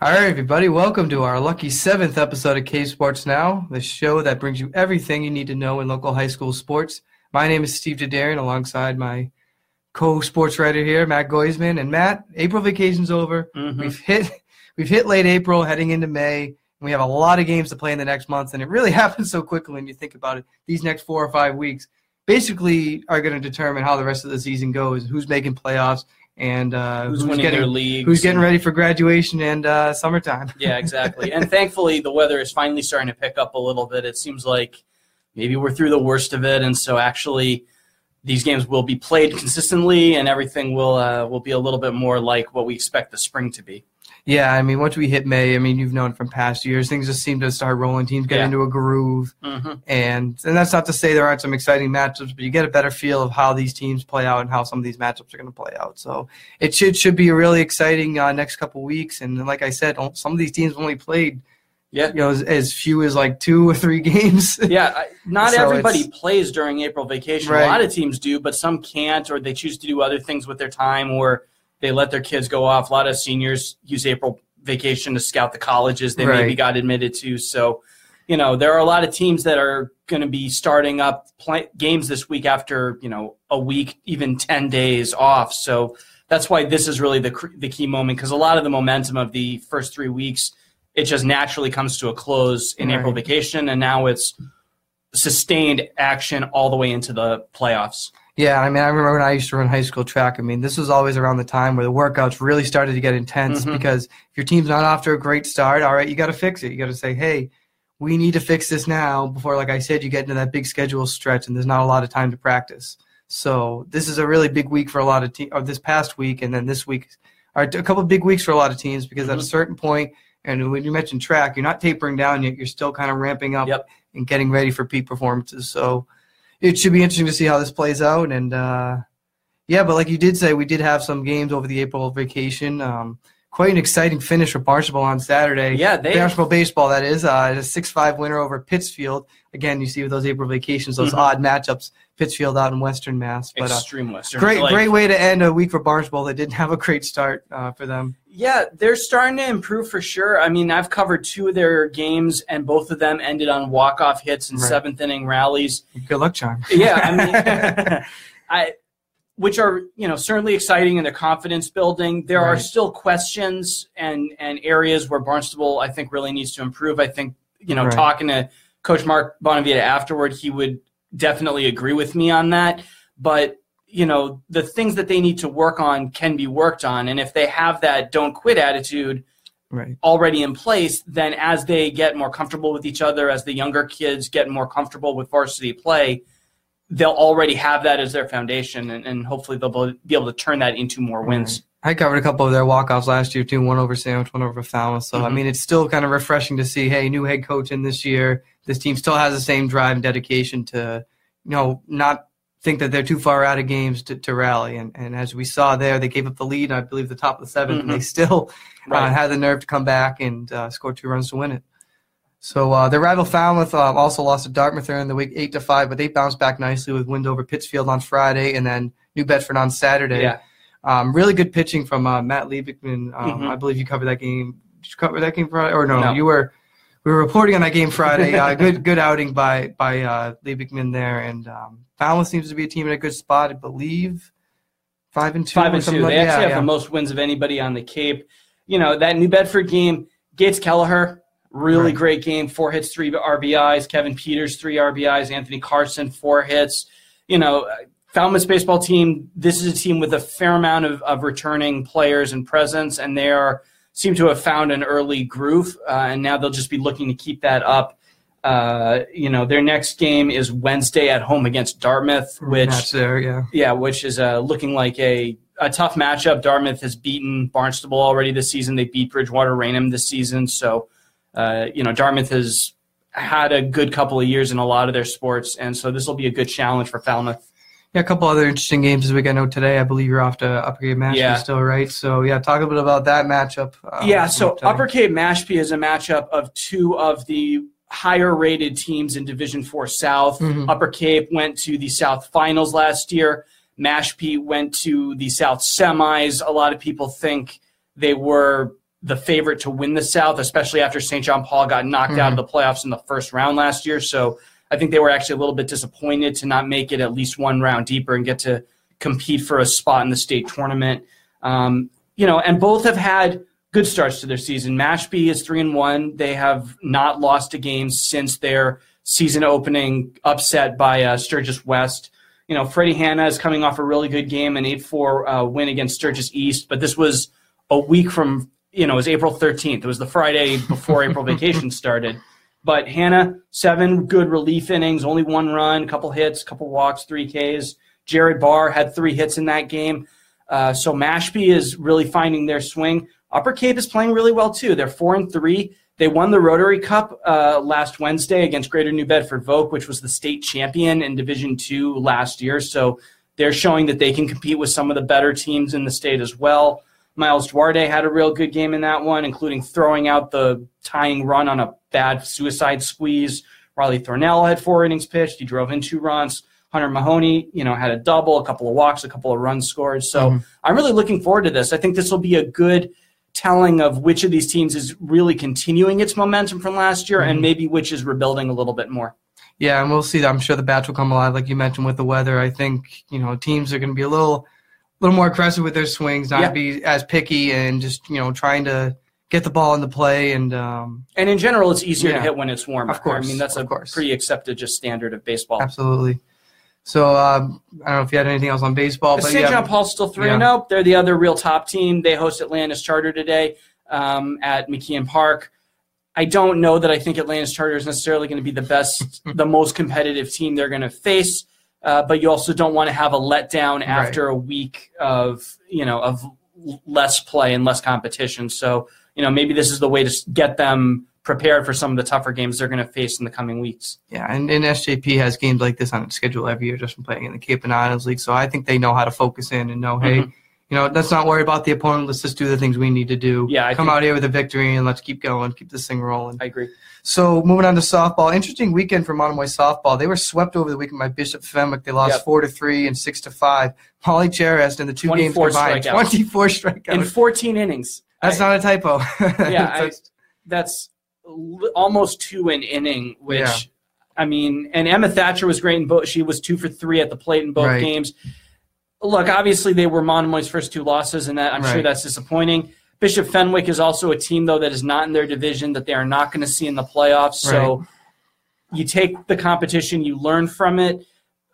All right, everybody, welcome to our lucky seventh episode of Cape Sports Now, the show that brings you everything you need to know in local high school sports. My name is Steve Derderian, alongside my co-sports writer here, Matt Goisman. And Matt, April vacation's over. Mhm. We've hit we've hit late April, heading into May. And we have a lot of games to play in the next month, and it really happens so quickly when you think about it. These next four or five weeks basically are going to determine how the rest of the season goes, who's making playoffs, and uh, who's, winning getting their leagues. who's getting ready for graduation and uh, summertime. Yeah, exactly. and thankfully, the weather is finally starting to pick up a little bit. It seems like maybe we're through the worst of it, and so actually, these games will be played consistently, and everything will uh, will be a little bit more like what we expect the spring to be. Yeah, I mean, once we hit May, I mean, you've known from past years, things just seem to start rolling. Teams get Yeah. into a groove, hmm and and that's not to say there aren't some exciting matchups, but you get a better feel of how these teams play out and how some of these matchups are going to play out. So it should should be a really exciting uh, next couple weeks. And like I said, some of these teams only played, Yeah. you know, as, as few as like two or three games. Yeah, I- not So everybody plays during April vacation. Right. A lot of teams do, but some can't, or they choose to do other things with their time, or they let their kids go off. A lot of seniors use April vacation to scout the colleges they maybe got admitted to. So, you know, there are a lot of teams that are going to be starting up play- games this week after you know a week, even ten days off. So that's why this is really the cr- the key moment because a lot of the momentum of the first three weeks it just naturally comes to a close in April vacation, and now it's sustained action all the way into the playoffs. Yeah, I mean, I remember when I used to run high school track. I mean, this was always around the time where the workouts really started to get intense Mhm. because if your team's not off to a great start, all right, you got to fix it. You got to say, hey, we need to fix this now before, like I said, you get into that big schedule stretch and there's not a lot of time to practice. So this is a really big week for a lot of teams, or this past week, and then this week are a couple of big weeks for a lot of teams because at a Mhm. certain point, and when you mentioned track, you're not tapering down yet. You're still kind of ramping up Yep. and getting ready for peak performances. So it should be interesting to see how this plays out. And uh, yeah, but like you did say, we did have some games over the April vacation. Um, quite an exciting finish for Barnstable on Saturday. Yeah, they Barnstable baseball, that is, uh, a six-five winner over Pittsfield. Again, you see with those April vacations, those Mhm. odd matchups. Pittsfield out in Western Mass, but uh, extreme Western. great, Like, great way to end a week for Barnstable. that didn't have a great start uh, for them. Yeah, they're starting to improve for sure. I mean, I've covered two of their games, and both of them ended on walk-off hits and Right. seventh inning rallies. Good luck, John. Yeah, I mean, I, which are you know certainly exciting and they're confidence building. There are still questions and and areas where Barnstable I think really needs to improve. I think you know Right. talking to Coach Mark Bonavita afterward, he would definitely agree with me on that. But you know the things that they need to work on can be worked on, and if they have that don't quit attitude right. already in place, then as they get more comfortable with each other, as the younger kids get more comfortable with varsity play, they'll already have that as their foundation, and, and hopefully they'll be able to turn that into more wins. I covered a couple of their walk-offs last year too. One over Sandwich, one over Falmouth. So I Mhm. mean, it's still kind of refreshing to see. Hey, new head coach in this year. This team still has the same drive and dedication to, you know, not think that they're too far out of games to, to rally. And and as we saw there, they gave up the lead. I believe the top of the 7th and they still uh, had the nerve to come back and uh, score two runs to win it. So uh, their rival Falmouth uh, also lost to Dartmouth there in the week, eight to five, but they bounced back nicely with wins over Pittsfield on Friday and then New Bedford on Saturday. Yeah, Um, really good pitching from uh, Matt Liebigman. Um, Mhm. I believe you covered that game. Did you cover that game Friday? Or no, No. you were. We were reporting on that game Friday. Uh, good, good outing by by uh, Liebigman there, and um, Falmouth seems to be a team in a good spot. I believe five and two. five and two. something They like- actually yeah, have yeah. the most wins of anybody on the Cape. You know that New Bedford game. Gates Kelleher, really Right. great game. Four hits, three RBIs. Kevin Peters, three RBIs. Anthony Carson, four hits. You know, Falmouth's baseball team. This is a team with a fair amount of, of returning players and presence, and they are seem to have found an early groove, uh, and now they'll just be looking to keep that up. Uh, you know, their next game is Wednesday at home against Dartmouth, which there, yeah. yeah, which is uh, looking like a a tough matchup. Dartmouth has beaten Barnstable already this season. They beat Bridgewater Raynham this season. So, uh, you know, Dartmouth has had a good couple of years in a lot of their sports, and so this will be a good challenge for Falmouth. Yeah, a couple other interesting games this week. I know today, I believe you're off to Upper Cape Mashpee Yeah. still, right? So yeah, talk a bit about that matchup. uh, yeah, so today. Upper Cape Mashpee is a matchup of two of the higher rated teams in Division Four South. Mhm. Upper Cape went to the South Finals last year. Mashpee went to the South semis. A lot of people think they were the favorite to win the South, especially after St. John Paul got knocked out of the playoffs in the first round last year. So I think they were actually a little bit disappointed to not make it at least one round deeper and get to compete for a spot in the state tournament. Um, you know, and both have had good starts to their season. Mashpee is three and one. They have not lost a game since their season opening upset by uh, Sturgis West. You know, Freddie Hanna is coming off a really good game, an 8 4 uh, win against Sturgis East, but this was a week from, you know, it was April 13th. It was the Friday before April vacation started. But Hannah, seven good relief innings, only one run, a couple hits, couple walks, three Ks. Jared Barr had three hits in that game. Uh, so Mashpee is really finding their swing. Upper Cape is playing really well too. They're four and three. They won the Rotary Cup uh, last Wednesday against Greater New Bedford Voc, which was the state champion in Division Two last year. So they're showing that they can compete with some of the better teams in the state as well. Miles Duarte had a real good game in that one, including throwing out the tying run on a bad suicide squeeze. Riley Thornell had four innings pitched. He drove in two runs. Hunter Mahoney, you know, had a double, a couple of walks, a couple of runs scored. So mm-hmm. I'm really looking forward to this. I think this will be a good telling of which of these teams is really continuing its momentum from last year and mm-hmm. maybe which is rebuilding a little bit more. Yeah, and we'll see. I'm sure the bats will come alive, like you mentioned with the weather. I think you know teams are going to be a little, little more aggressive with their swings, not Yeah. be as picky, and just you know trying to get the ball into play. And um, And in general, it's easier to hit when it's warmer. Of course, I mean, that's a course. pretty accepted just standard of baseball. absolutely. So um, I don't know if you had anything else on baseball, but St. yeah, John Paul's still 3 Yeah. 0. They're the other real top team. They host Atlantis Charter today um, at McKeon Park. I don't know that I think Atlantis Charter is necessarily going to be the best, the most competitive team they're going to face. Uh, but you also don't want to have a letdown after a week of you know of less play and less competition. So you know maybe this is the way to get them prepared for some of the tougher games they're going to face in the coming weeks. Yeah, and, and SJP has games like this on its schedule every year just from playing in the Cape and Islands League. So I think they know how to focus in and know, hey, Mhm. You know, let's not worry about the opponent. Let's just do the things we need to do. Yeah, I come out here with a victory and let's keep going, keep this thing rolling. I agree. So moving on to softball, interesting weekend for Monomoy softball. They were swept over the weekend by Bishop Fenwick. They lost Yep. four to three and six to five. Molly Cherest in the two games 24 combined, strikeouts. twenty-four strikeouts. In 14 innings. That's I- not a typo. Yeah, I- That's- that's almost two an inning, which Yeah. I mean, and Emma Thatcher was great in both. She was two for three at the plate in both Right. games. Look, obviously they were Monomoy's first two losses, and that I'm sure that's disappointing. Bishop Fenwick is also a team though that is not in their division that they are not going to see in the playoffs. So you take the competition, you learn from it,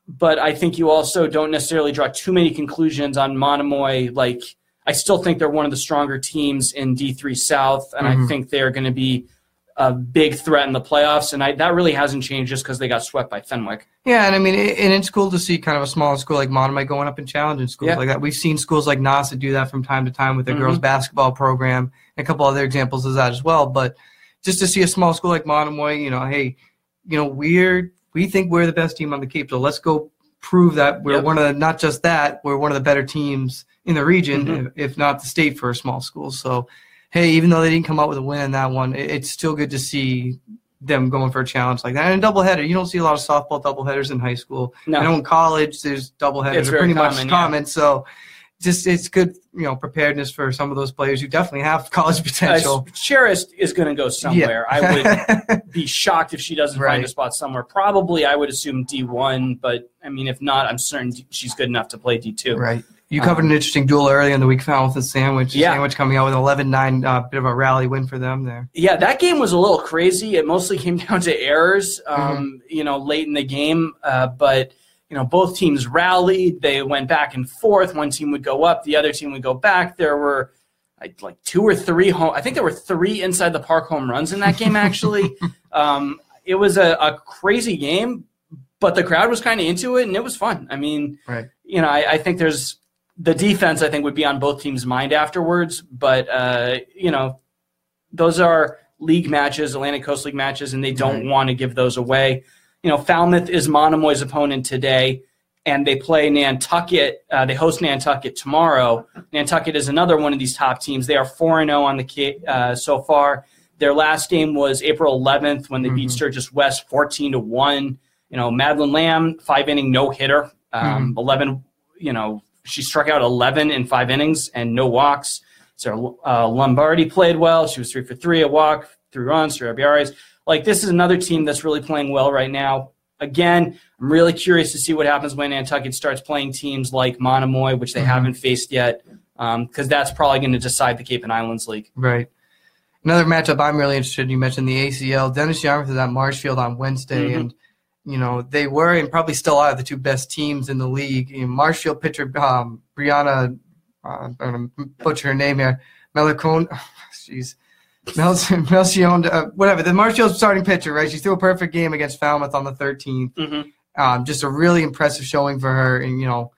but I think you also don't necessarily draw too many conclusions on Monomoy. Like I still think they're one of the stronger teams in D3 South, and I Mhm. think they're going to be a big threat in the playoffs. And I, that really hasn't changed just because they got swept by Fenwick. Yeah, and I mean, it, and it's cool to see kind of a small school like Monomoy going up and challenging schools Yeah. like that. We've seen schools like Nauset do that from time to time with their girls Mhm. basketball program, and a couple other examples of that as well. But just to see a small school like Monomoy, you know, hey, you know, we're we think we're the best team on the Cape, so let's go prove that we're Yep. one of the not just that we're one of the better teams in the region, Mhm. if, if not the state for a small school. So, hey, even though they didn't come out with a win in that one, it, it's still good to see them going for a challenge like that. And a doubleheader, you don't see a lot of softball doubleheaders in high school. No. I know in college there's doubleheaders It's are pretty much common, yeah. So just it's good, you know, preparedness for some of those players who definitely have college potential. Uh, Cheris is going to go somewhere. I would be shocked if she doesn't find a spot somewhere. Probably, I would assume D1, but I mean, if not, I'm certain she's good enough to play D2. right. You covered an interesting duel earlier in the week, Falmouth and Sandwich. Um, Yeah. Sandwich coming out with an 11-9, uh, bit of a rally win for them there. Yeah, that game was a little crazy. It mostly came down to errors, um, Mm-hmm. you know, late in the game. Uh, but you know, both teams rallied. They went back and forth. One team would go up, the other team would go back. There were like, like two or three home. I think there were three inside the park home runs in that game. Actually, um, it was a, a crazy game, but the crowd was kind of into it, and it was fun. I mean, Right. you know, I, I think there's the defense, I think, would be on both teams' mind afterwards. But uh, you know, those are league matches, Atlantic Coast League matches, and they don't Right. want to give those away. You know, Falmouth is Monomoy's opponent today, and they play Nantucket. Uh, they host Nantucket tomorrow. Nantucket is another one of these top teams. They are four and zero on the K- uh, so far. Their last game was April 11th when they beat Sturgis West 14 to one. You know, Madeline Lamb five inning no hitter, um, 11. You know, she struck out 11 in five innings and no walks. So uh, Lombardi played well. She was three for three, a walk, three runs, three RBIs. Like this is another team that's really playing well right now. Again, I'm really curious to see what happens when Nantucket starts playing teams like Monomoy, which they haven't faced yet, because that's probably going to decide the Cape and Islands League. Right. Another matchup I'm really interested in. You mentioned the ACL. Dennis Yarmouth is at Marshfield on Wednesday, Mhm. and you know they were and probably still are the two best teams in the league. You know, Marshfield pitcher um, Brianna, uh, I'm gonna butcher her name here, Melicone. Jeez. Mel- Melchion, uh, whatever. The Marshfield starting pitcher, right? She threw a perfect game against Falmouth on the 13th. Mhm. Um, just a really impressive showing for her. And, you know,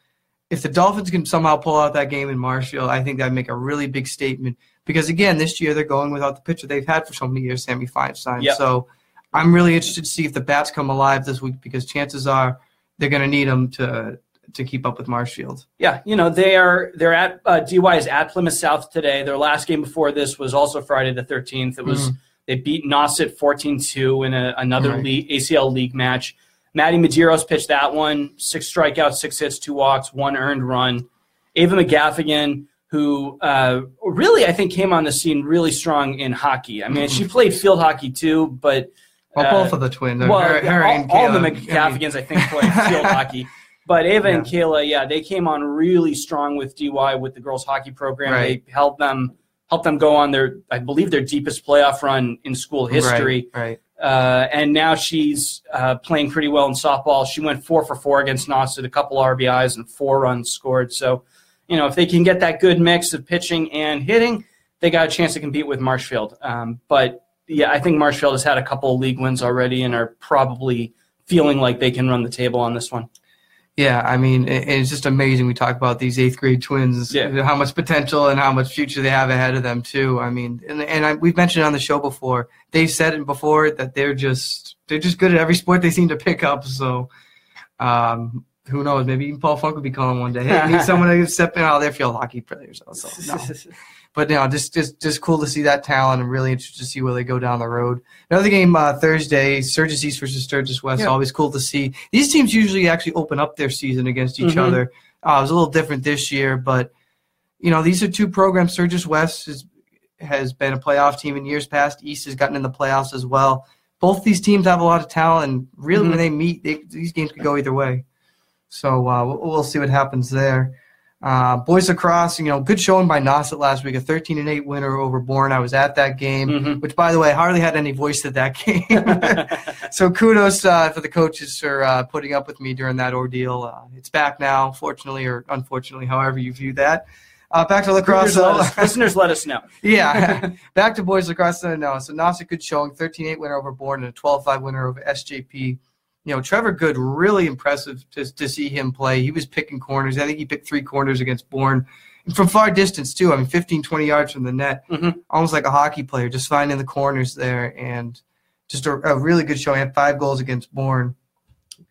if the Dolphins can somehow pull out that game in Marshfield, I think that'd make a really big statement. Because, again, this year they're going without the pitcher they've had for so many years, Sammy Feinstein. Yep. So I'm really interested to see if the bats come alive this week because chances are they're going to need them to to keep up with Marshfield. Yeah, you know they are. They're at uh, DY is at Plymouth South today. Their last game before this was also Friday the 13th. It was they beat Nauset 14-2 in a, another Right. league, ACL league match. Maddie Medeiros pitched that one, six strikeouts, six hits, two walks, one earned run. Ava McGaffigan, who uh, really I think came on the scene really strong in hockey. I mean, she played field hockey too, but Well, uh, both of the twins. well, her, her all, and all the Kayla, I mean, McGaffigans, I think, play field hockey. But Ava and Kayla, yeah, they came on really strong with DY with the girls hockey program. Right. They helped them helped them go on their, I believe, their deepest playoff run in school history. Right. right. Uh, and now she's uh, playing pretty well in softball. She went four for four against Nauset, a couple RBIs and four runs scored. So, you know, if they can get that good mix of pitching and hitting, they got a chance to compete with Marshfield. Um, but yeah, I think Marshfield has had a couple of league wins already and are probably feeling like they can run the table on this one. Yeah, I mean, it's just amazing. We talk about these eighth grade twins, Yeah. how much potential and how much future they have ahead of them too. I mean, and and I, we've mentioned it on the show before. They've said it before that they're just they're just good at every sport they seem to pick up. So, um, who knows? Maybe even Paul Funk will be calling one day. Hey, I need someone to step in. Oh, they're field hockey players. Also, no. But you know, just just just cool to see that talent. I'm really interested to see where they go down the road. Another game uh, Thursday, Sturgis East versus Sturgis West. Yeah. Always cool to see. These teams usually actually open up their season against each Mhm. other. Uh, it was a little different this year, but you know, these are two programs. Sturgis West is, has been a playoff team in years past. East has gotten in the playoffs as well. Both these teams have a lot of talent, and really, Mhm. when they meet, they, these games could go either way. So uh, we'll, we'll see what happens there. Uh, boys lacrosse, you know, good showing by Nauset last week, a 13 and 8 winner over Bourne. I was at that game, Mhm. which, by the way, I hardly had any voice at that game. so kudos uh, for the coaches for uh, putting up with me during that ordeal. Uh, it's back now, fortunately or unfortunately, however you view that. Uh, back to lacrosse. Listeners let, us, listeners, let us know. yeah, back to boys lacrosse. No, so Nauset good showing, 13-8 winner over Bourne and a 12-5 winner over SJP. You know, Trevor Good, really impressive to, to see him play. He was picking corners. I think he picked three corners against Bourne. And from far distance, too. I mean, 15, 20 yards from the net. Mhm. Almost like a hockey player, just finding the corners there. And just a, a really good showing. Had five goals against Bourne.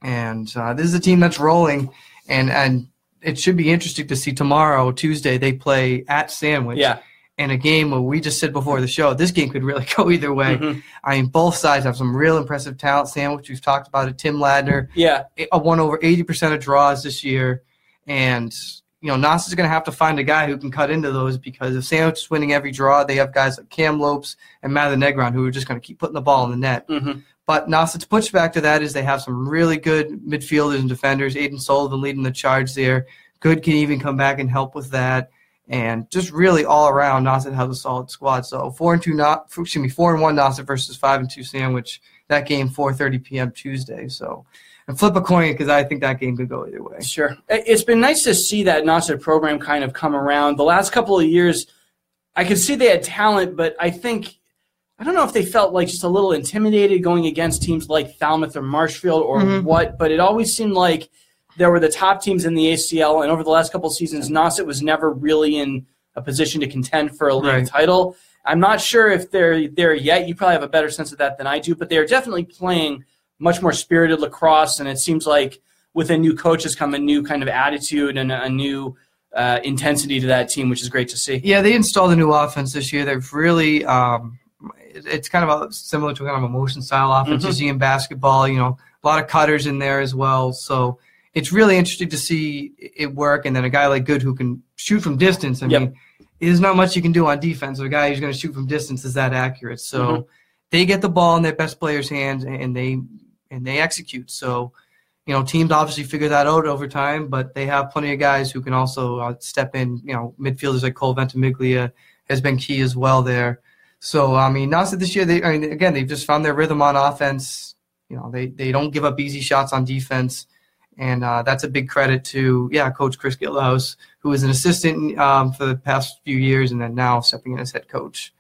And uh, this is a team that's rolling. And, and it should be interesting to see tomorrow, Tuesday, they play at Sandwich Yeah. In a game where we just said before the show, this game could really go either way. Mhm. I mean, both sides have some real impressive talent. Sandwich, we've talked about it. Tim Ladner Yeah. uh, won over 80% of draws this year. And, you know, Nauset is going to have to find a guy who can cut into those because if Sandwich is winning every draw, they have guys like Cam Lopes and Mather Negron who are just going to keep putting the ball in the net. Mhm. But Nauset's pushback to that is they have some really good midfielders and defenders. Aiden Sullivan leading the charge there. Good can even come back and help with that. And just really all around, Nauset has a solid squad. So four and two, not excuse me, four and one Nauset versus five and two Sandwich. That game 4:30 p.m. Tuesday. So and flip a coin because I think that game could go either way. Sure. It- It's been nice to see that Nauset program kind of come around. The last couple of years, I could see they had talent, but I think I don't know if they felt like just a little intimidated going against teams like Falmouth or Marshfield or Mhm. what, but it always seemed like there were the top teams in the ACL, and over the last couple of seasons, Nauset was never really in a position to contend for a league Right. title. I'm not sure if they're there yet. You probably have a better sense of that than I do, but they are definitely playing much more spirited lacrosse, and it seems like with a new coach has come a new kind of attitude and a new uh, intensity to that team, which is great to see. Yeah, they installed a new offense this year. They've really um, it's kind of a, similar to kind of a motion style offense you Mhm. see in basketball. You know, a lot of cutters in there as well. So it's really interesting to see it work. And then a guy like Good who can shoot from distance. I Yep. mean, there's not much you can do on defense. A guy who's going to shoot from distance is that accurate. So Mhm. they get the ball in their best players' hands and they and they execute. So you know, teams obviously figure that out over time, but they have plenty of guys who can also uh, step in. You know, midfielders like Cole Ventimiglia has been key as well there. So I mean, Nauset this year, they I mean, again they've just found their rhythm on offense. You know, they they don't give up easy shots on defense, and uh, that's a big credit to yeah, Coach Chris Gilhouse, who was an assistant um, for the past few years, and then now stepping in as head coach.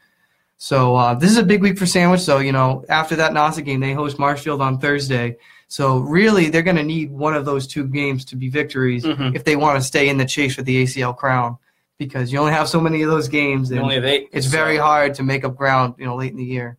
So uh, this is a big week for Sandwich. So you know, after that Nauset game, they host Marshfield on Thursday. So really, they're going to need one of those two games to be victories Mhm. if they want to stay in the chase for the ACL crown, because you only have so many of those games. And only have eight. it's so- very hard to make up ground, you know, late in the year.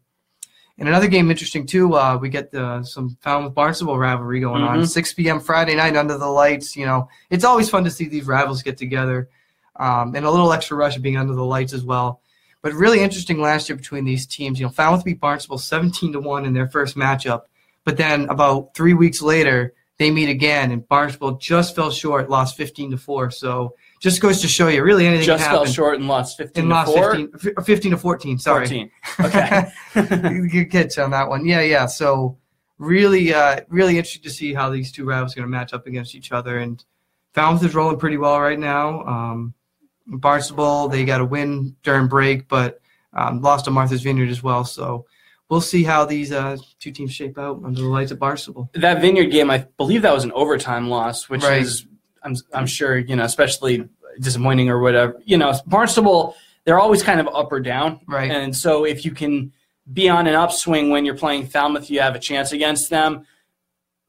And another game interesting too. Uh, we get the, some Falmouth Barnstable rivalry going on. Mhm. 6 p.m. Friday night under the lights. You know, it's always fun to see these rivals get together, um, and a little extra rush of being under the lights as well. But really interesting last year between these teams. You know, Falmouth beat Barnstable 17 to one in their first matchup, but then about three weeks later they meet again, and Barnstable just fell short, lost 15 to four. So just goes to show you, really anything just fell short and lost 15 and to lost 15, 15 to 14. Sorry. 14. Okay. Good catch on that one. Yeah, yeah. So really, uh, really interesting to see how these two rivals are going to match up against each other. And Falmouth is rolling pretty well right now. Um, Barnstable, they got a win during break, but um, lost to Martha's Vineyard as well. So we'll see how these uh, two teams shape out under the lights at Barnstable. that Vineyard game, I believe that was an overtime loss, which Right. is I'm I'm sure you know especially disappointing or whatever. You know, Barnstable they're always kind of up or down, Right. and so if you can be on an upswing when you're playing Falmouth, you have a chance against them.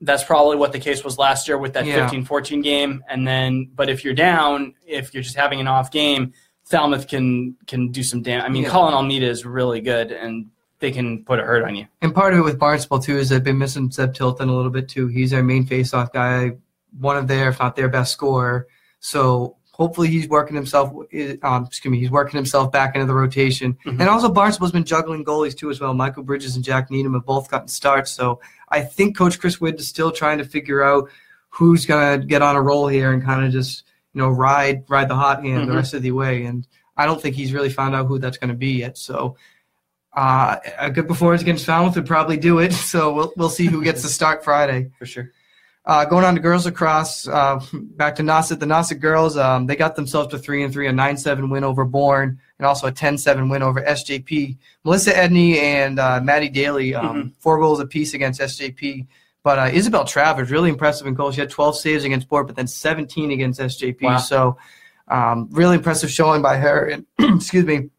That's probably what the case was last year with that Yeah. 15-14 game, and then but if you're down, if you're just having an off game, Falmouth can can do some damage. I mean, Yeah. Colin Almeida is really good, and they can put a hurt on you. And part of it with Barnstable too is they've been missing Zeb Tilton a little bit too. He's their main face-off guy, one of their, if not their best scorer. So hopefully he's working himself. Um, excuse me, he's working himself back into the rotation. Mhm. And also Barnstable's been juggling goalies too as well. Michael Bridges and Jack Needham have both gotten starts. So I think Coach Chris Witt is still trying to figure out who's gonna get on a roll here and kind of just you know ride ride the hot hand the Mhm. rest of the way. And I don't think he's really found out who that's going to be yet. So uh, a good performance against Falmouth would probably do it. So we'll we'll see who gets the start Friday. For sure. Uh, going on to girls lacrosse, uh, back to Nauset. The Nauset girls, um, they got themselves to three and three, a nine seven win over Bourne, and also a 10-7 win over SJP. Melissa Edney and uh, Maddie Daly, um, four goals apiece against SJP. But uh, Isabel Travers, really impressive in goals. She had 12 saves against Bourne, but then 17 against SJP. Wow. So um, really impressive showing by her. And excuse me,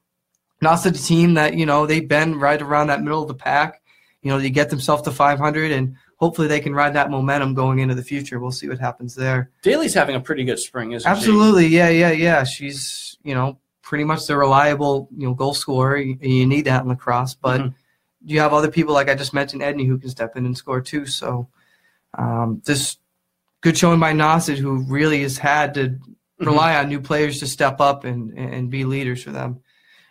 Nauset, a team that you know they've been right around that middle of the pack. You know, they get themselves to 500 and hopefully they can ride that momentum going into the future. We'll see what happens there. Daly's having a pretty good spring, isn't she? Absolutely, yeah, yeah, yeah. She's you know pretty much the reliable you know goal scorer. You, you need that in lacrosse, but Mhm. you have other people like I just mentioned, Edney, who can step in and score too. So um, this good showing by Nauset, who really has had to Mm-hmm. rely on new players to step up and and be leaders for them.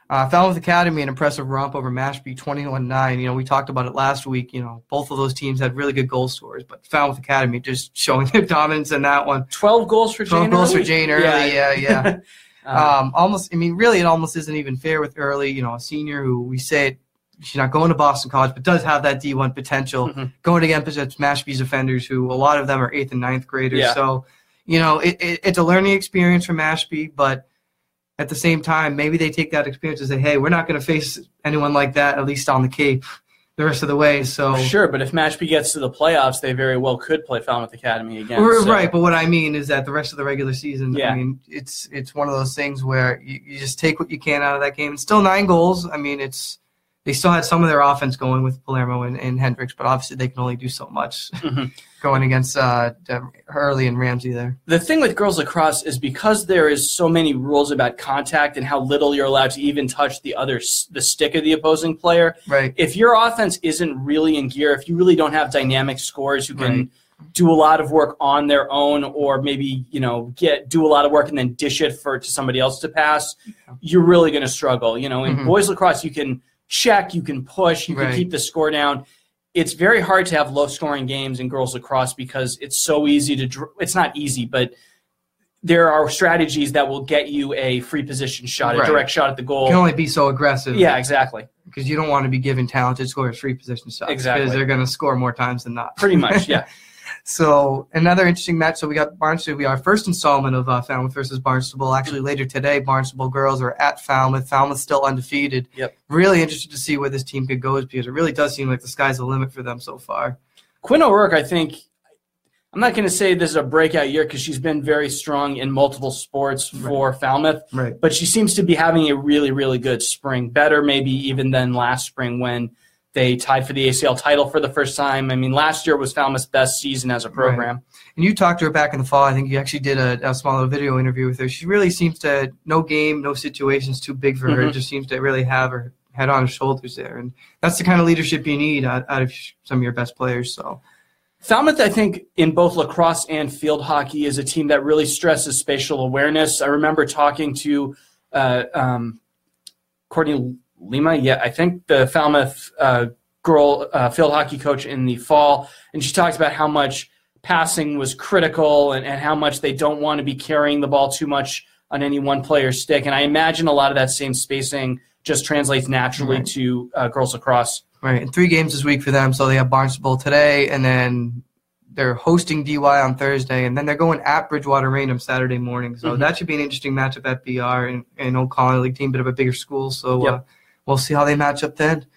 Uh, Falmouth Academy, an impressive romp over Mashpee, 21-9. You know, we talked about it last week. You know, both of those teams had really good goal scorers, but Falmouth Academy just showing their dominance in that one. 12 goals for 12 Jane goals Early? for Jane Early, yeah, yeah. Uh, Um, almost, I mean, really, it almost isn't even fair with Early, you know, a senior who we say she's not going to Boston College, but does have that D1 potential. Mhm. Going against Mashpee's offenders, who a lot of them are eighth and ninth graders. Yeah. So, you know, it, it, it's a learning experience for Mashpee, but at the same time, maybe they take that experience and say, hey, we're not going to face anyone like that, at least on the Cape, the rest of the way. So, Sure, but if Mashpee gets to the playoffs, they very well could play Falmouth Academy again. Right, so- Right, but what I mean is that the rest of the regular season, Yeah. I mean, it's it's one of those things where you, you just take what you can out of that game. It's still nine goals. I mean, it's they still had some of their offense going with Palermo and, and Hendricks, but obviously they can only do so much Mhm. going against uh, Hurley and Ramsey there. The thing with girls lacrosse is because there is so many rules about contact and how little you're allowed to even touch the other the stick of the opposing player. Right. If your offense isn't really in gear, if you really don't have dynamic scores who can Right. do a lot of work on their own, or maybe you know get do a lot of work and then dish it for to somebody else to pass, you're really going to struggle. You know, in Mhm. boys lacrosse, you can check, you can push, you can keep the score down. It's very hard to have low scoring games in girls lacrosse because it's so easy to. dr- It's not easy, but there are strategies that will get you a free position shot, a Right. direct shot at the goal. You can only be so aggressive. yeah, exactly. Because you don't want to be giving talented scorers free position shots. Exactly. Because they're going to score more times than not. Pretty much, yeah. So another interesting match. So we got Barnstable. We our first installment of uh, Falmouth versus Barnstable. Actually, later today, Barnstable girls are at Falmouth. Falmouth still undefeated. Yep. Really interested to see where this team could go because it really does seem like the sky's the limit for them so far. Quinn O'Rourke, I think, I'm not going to say this is a breakout year because she's been very strong in multiple sports for Falmouth, Right. but she seems to be having a really, really good spring. Better, maybe even than last spring when they tied for the ACL title for the first time. I mean, last year was Falmouth's best season as a program. And you talked to her back in the fall. I think you actually did a, a small little video interview with her. She really seems to no game, no situations too big for her. Mhm. Just seems to really have her head on her shoulders there, and that's the kind of leadership you need out, out of some of your best players. So Falmouth, I think, in both lacrosse and field hockey, is a team that really stresses spatial awareness. I remember talking to uh, um, Courtney Lima, yeah, I think the Falmouth uh, girl uh, field hockey coach in the fall, and she talked about how much passing was critical and, and how much they don't want to be carrying the ball too much on any one player's stick. And I imagine a lot of that same spacing just translates naturally Right. to uh, girls lacrosse. Right, and three games this week for them. So they have Barnstable today, and then they're hosting DY on Thursday, and then they're going at Bridgewater Raynham Saturday morning. So Mhm. that should be an interesting matchup at BR and, and Old Colony League team, bit of a bigger school. So Yep. uh, we'll see how they match up then.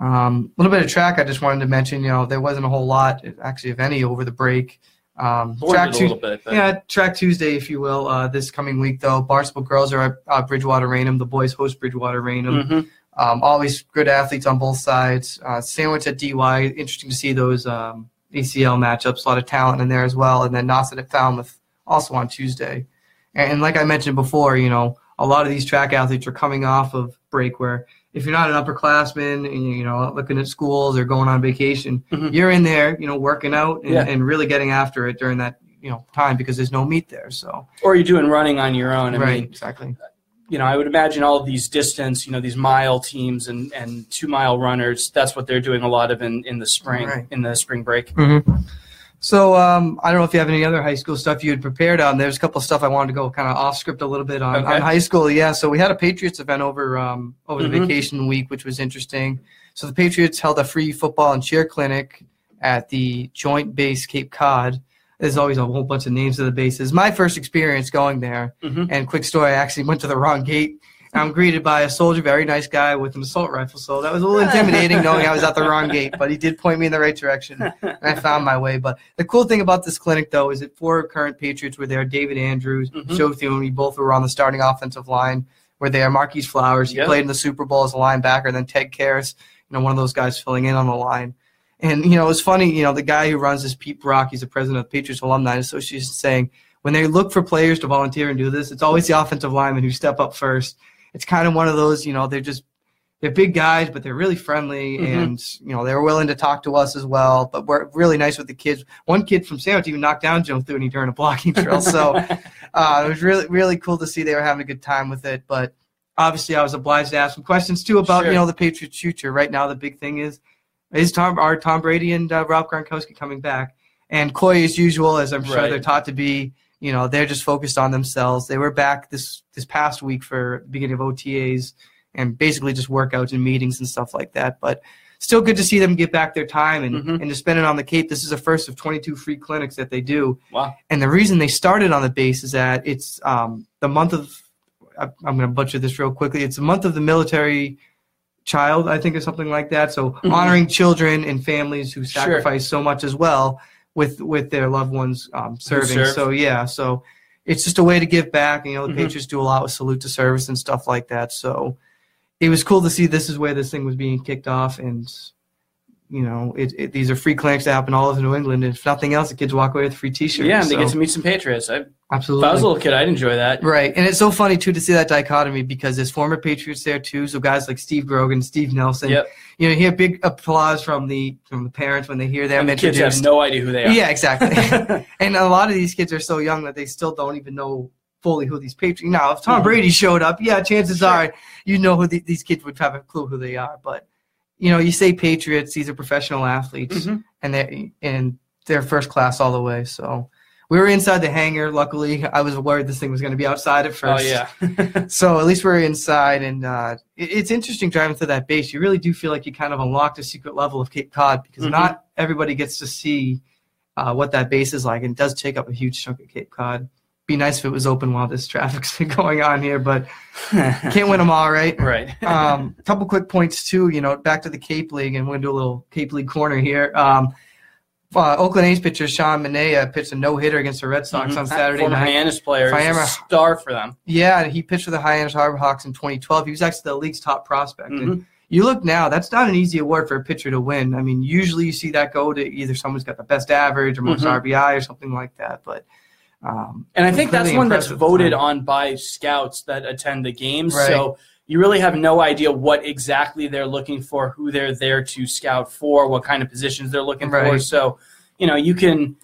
Um, a little bit of track I just wanted to mention. You know, there wasn't a whole lot, actually, if any, over the break. Um, track a bit, yeah, track Tuesday, if you will, uh, this coming week though. Barnstable girls are at uh, Bridgewater Raynham. The boys host Bridgewater Raynham. Mhm. Um, always good athletes on both sides. Uh, Sandwich at DY, interesting to see those um, ACL matchups. A lot of talent in there as well. And then Nauset at Falmouth also on Tuesday. And, and like I mentioned before, you know, a lot of these track athletes are coming off of break where if you're not an upperclassman and you know looking at schools or going on vacation, Mhm. you're in there, you know, working out and, Yeah. and really getting after it during that you know time because there's no meat there. So or you're doing running on your own. I right, mean, exactly. you know, I would imagine all of these distance, you know, these mile teams and, and two mile runners, that's what they're doing a lot of in, in the spring, Right. in the spring break. So um, I don't know if you have any other high school stuff you had prepared on. There's a couple of stuff I wanted to go kind of off script a little bit on, Okay. on high school. Yeah, so we had a Patriots event over um, over the Mhm. vacation week, which was interesting. So the Patriots held a free football and cheer clinic at the Joint Base Cape Cod. There's always a whole bunch of names of the bases. My first experience going there, Mhm. and quick story, I actually went to the wrong gate. I'm greeted by a soldier, very nice guy with an assault rifle. So that was a little intimidating knowing I was at the wrong gate, but he did point me in the right direction and I found my way. But the cool thing about this clinic, though, is that four current Patriots were there. David Andrews, Mhm. Joe Thuney, both were on the starting offensive line. Were there. Marquis Flowers, he Yep. played in the Super Bowl as a linebacker. And then Ted Karras, you know, one of those guys filling in on the line. And you know, it was funny. You know, the guy who runs this, Pete Brock, he's the president of the Patriots Alumni Association, saying when they look for players to volunteer and do this, it's always the offensive linemen who step up first. It's kind of one of those, you know, they're just they're big guys, but they're really friendly, Mhm. and you know they're willing to talk to us as well. But we're really nice with the kids. One kid from Sandwich even knocked down Joe Thuney during a blocking drill, so uh, it was really really cool to see they were having a good time with it. But obviously, I was obliged to ask some questions too about Sure. you know the Patriots' future. Right now, the big thing is is Tom are Tom Brady and uh, Rob Gronkowski coming back, and Coy as usual, as I'm sure Right. they're taught to be. You know, they're just focused on themselves. They were back this this past week for the beginning of OTAs and basically just workouts and meetings and stuff like that. But still good to see them get back their time and, Mhm. and to spend it on the Cape. This is the first of 22 free clinics that they do. Wow. And the reason they started on the base is that it's um, the month of, I'm going to butcher this real quickly. It's the month of the military child, I think, or something like that. So Mhm. honoring children and families who Sure. sacrifice so much as well with with their loved ones um, serving. So yeah, so it's just a way to give back. And, You know, the Mhm. Patriots do a lot with salute to service and stuff like that. So it was cool to see this is where this thing was being kicked off, and you know, it, it, these are free clinics that happen all over New England. And if nothing else, the kids walk away with free T-shirt. Yeah, and they so- get to meet some Patriots. I, Absolutely. if. I was a little kid, I'd enjoy that. Right, and it's so funny too to see that dichotomy because there's former Patriots there too. So guys like Steve Grogan, Steve Nelson. Yep. You know, you hear big applause from the from the parents when they hear them And the kids introduced. have no idea who they are. yeah, exactly. and a lot of these kids are so young that they still don't even know fully who these Patriots. Now, if Tom Mhm. Brady showed up, yeah, chances Sure. are you know who the, these kids would have a clue who they are. But you know, you say Patriots; these are professional athletes, Mhm. and they and they're first class all the way. So. We were inside the hangar. Luckily, I was worried this thing was going to be outside at first. Oh first. yeah. So at least we're inside, and uh, it, it's interesting driving through that base. You really do feel like you kind of unlocked a secret level of Cape Cod because Mhm. not everybody gets to see uh, what that base is like, and it does take up a huge chunk of Cape Cod. Be nice if it was open while this traffic's been going on here, but can't win them all, right? right. Um, couple quick points too. You know, back to the Cape League, and we're gonna do a little Cape League corner here. Um, uh, Oakland A's pitcher Sean Manaea pitched a no hitter against the Red Sox Mhm. on Saturday Former night. Hyannis player, Fiamma- star for them. Yeah, he pitched for the Hyannis Harbor Hawks in 2012. He was actually the league's top prospect. Mhm. And you look now, that's not an easy award for a pitcher to win. I mean, usually you see that go to either someone's got the best average or most Mhm. RBI or something like that. But um, And I think that's one that's impressive at the voted on by scouts that attend the games. Right. So you really have no idea what exactly they're looking for, who they're there to scout for, what kind of positions they're looking for. So, you know, you can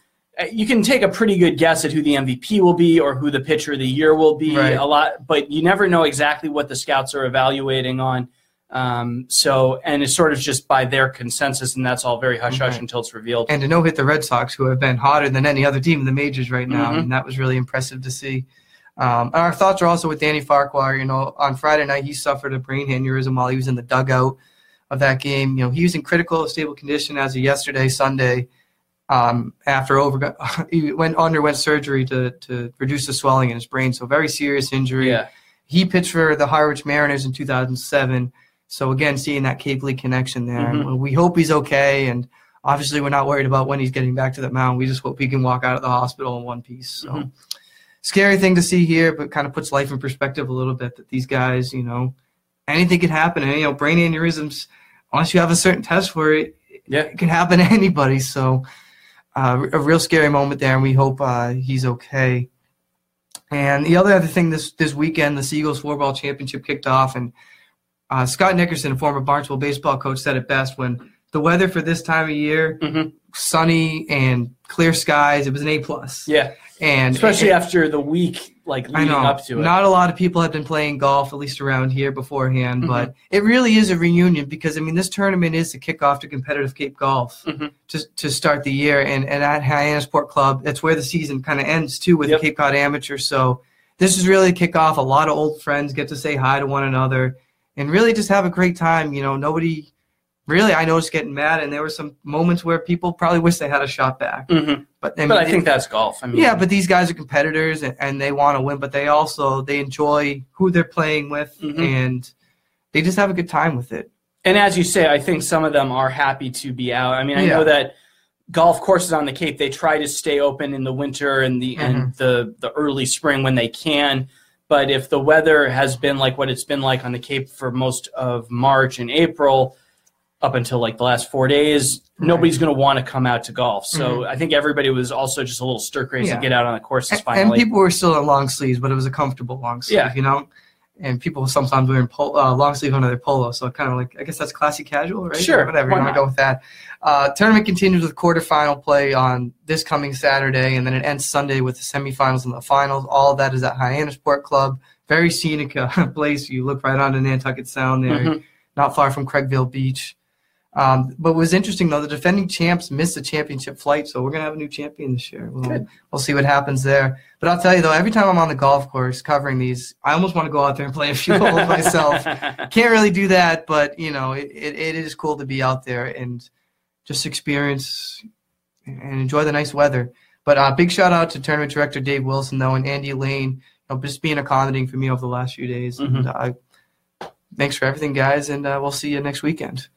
you can take a pretty good guess at who the MVP will be or who the pitcher of the year will be. Right. A lot, but you never know exactly what the scouts are evaluating on. Um, so, and it's sort of just by their consensus, and that's all very hush hush Right. until it's revealed. and to no hit the Red Sox, who have been hotter than any other team in the majors right now, Mhm. and that was really impressive to see. Um, and our thoughts are also with Danny Farquhar. You know, on Friday night he suffered a brain aneurysm while he was in the dugout of that game. You know, he was in critical stable condition as of yesterday, Sunday. Um, after over, he went underwent surgery to to reduce the swelling in his brain. So very serious injury. yeah. He pitched for the Harwich Mariners in 2007. So again, seeing that Cape League connection there, Mhm. we hope he's okay. And obviously, we're not worried about when he's getting back to the mound. We just hope he can walk out of the hospital in one piece. So Mhm. scary thing to see here, but kind of puts life in perspective a little bit. That these guys, you know, anything can happen. And you know, brain aneurysms, unless you have a certain test for it, Yeah. it can happen to anybody. So uh, a real scary moment there, and we hope uh, he's okay. And the other other thing this this weekend, the Seagulls four ball championship kicked off, and uh, Scott Nickerson, former Barnstable baseball coach, said it best when the weather for this time of year, Mhm. sunny and clear skies, it was an A plus. Yeah. And Especially it- after the week, like leading know up to it. not a lot of people have been playing golf, at least around here beforehand, Mhm. but it really is a reunion because I mean this tournament is the kickoff to competitive Cape golf Mhm. to to start the year, and and at Hyannisport Club, that's where the season kind of ends too with Yep. the Cape Cod Amateur. So this is really a kickoff. A lot of old friends get to say hi to one another, and really just have a great time. You know, nobody really I noticed getting mad, and there were some moments where people probably wish they had a shot back, Mhm. but I mean, But I it- think that's golf. I mean, yeah, but these guys are competitors and, and they want to win, but they also they enjoy who they're playing with Mhm. and they just have a good time with it. and as you say, I think some of them are happy to be out. I mean, I Yeah. know that golf courses on the Cape they try to stay open in the winter and the Mm-hmm. and the the early spring when they can. But if the weather has been like what it's been like on the Cape for most of March and April, up until like the last four days, nobody's going to want to come out to golf. So I think everybody was also just a little stir crazy Mm-hmm. Yeah. to get out on the courses And, and people were still in long sleeves, but it was a comfortable long sleeve, Yeah. you know. And people sometimes wearing pol- uh, long sleeve under their polo, so kind of like I guess that's classy casual, right? Sure, Or whatever you want to go with that. Uh, tournament continues with quarterfinal play on this coming Saturday, and then it ends Sunday with the semifinals and the finals. All that is at Hyannisport Club. Very scenic uh, place. You look right onto Nantucket Sound there. Mhm. not far from Craigville Beach. Um, but was interesting though, the defending champs missed the championship flight, so we're gonna have a new champion this year. We'll, Good. we'll see what happens there. But I'll tell you though, every time I'm on the golf course covering these, I almost want to go out there and play a few holes myself. Can't really do that, but you know, it, it, it is cool to be out there and just experience and enjoy the nice weather. But uh, big shout out to tournament director Dave Wilson though and Andy Lane, you know, just being accommodating for me over the last few days. And uh, thanks for everything, guys, and uh, we'll see you next weekend.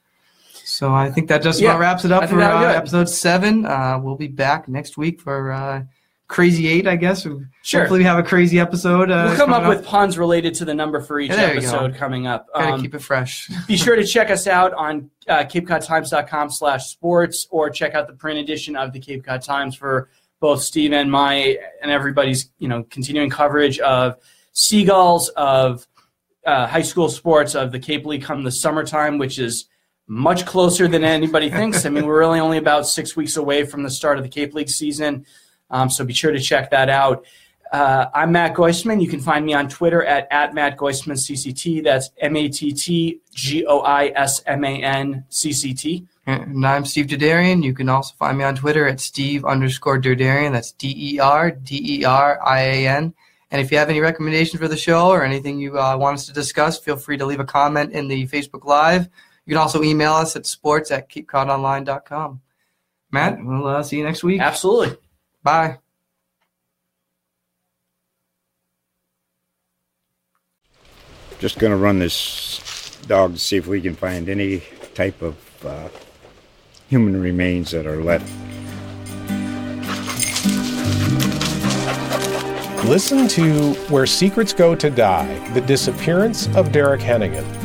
So I think that just Yeah, about wraps it up for uh, episode seven. Uh, we'll be back next week for uh, crazy eight, I guess. Sure. Hopefully, we have a crazy episode. Uh, we'll come up coming with puns related to the number for each Yeah, go. episode coming up. Gotta Um, keep it fresh. be sure to check us out on uh, capecodtimes.com slash sports or check out the print edition of the Cape Cod Times for both Steve and my and everybody's you know continuing coverage of seagulls of uh, high school sports of the Cape League come the summertime, which is much closer than anybody thinks. I mean, we're really only about six weeks away from the start of the Cape League season, um, so be sure to check that out. Uh, I'm Matt Goisman. You can find me on Twitter at, at Matt Goisman CCT. That's M A T T G O I S M A N C C T. And I'm Steve Derderian. You can also find me on Twitter at Steve underscore Derderian. That's D E R D E R I A N. And if you have any recommendations for the show or anything you uh, want us to discuss, feel free to leave a comment in the Facebook Live. You can also email us at sports at capecodonline.com. Matt, we'll uh, see you next week. Absolutely. Bye. Just gonna run this dog to see if we can find any type of uh, human remains that are left. Listen to Where Secrets Go to Die The Disappearance of Derek Hennigan.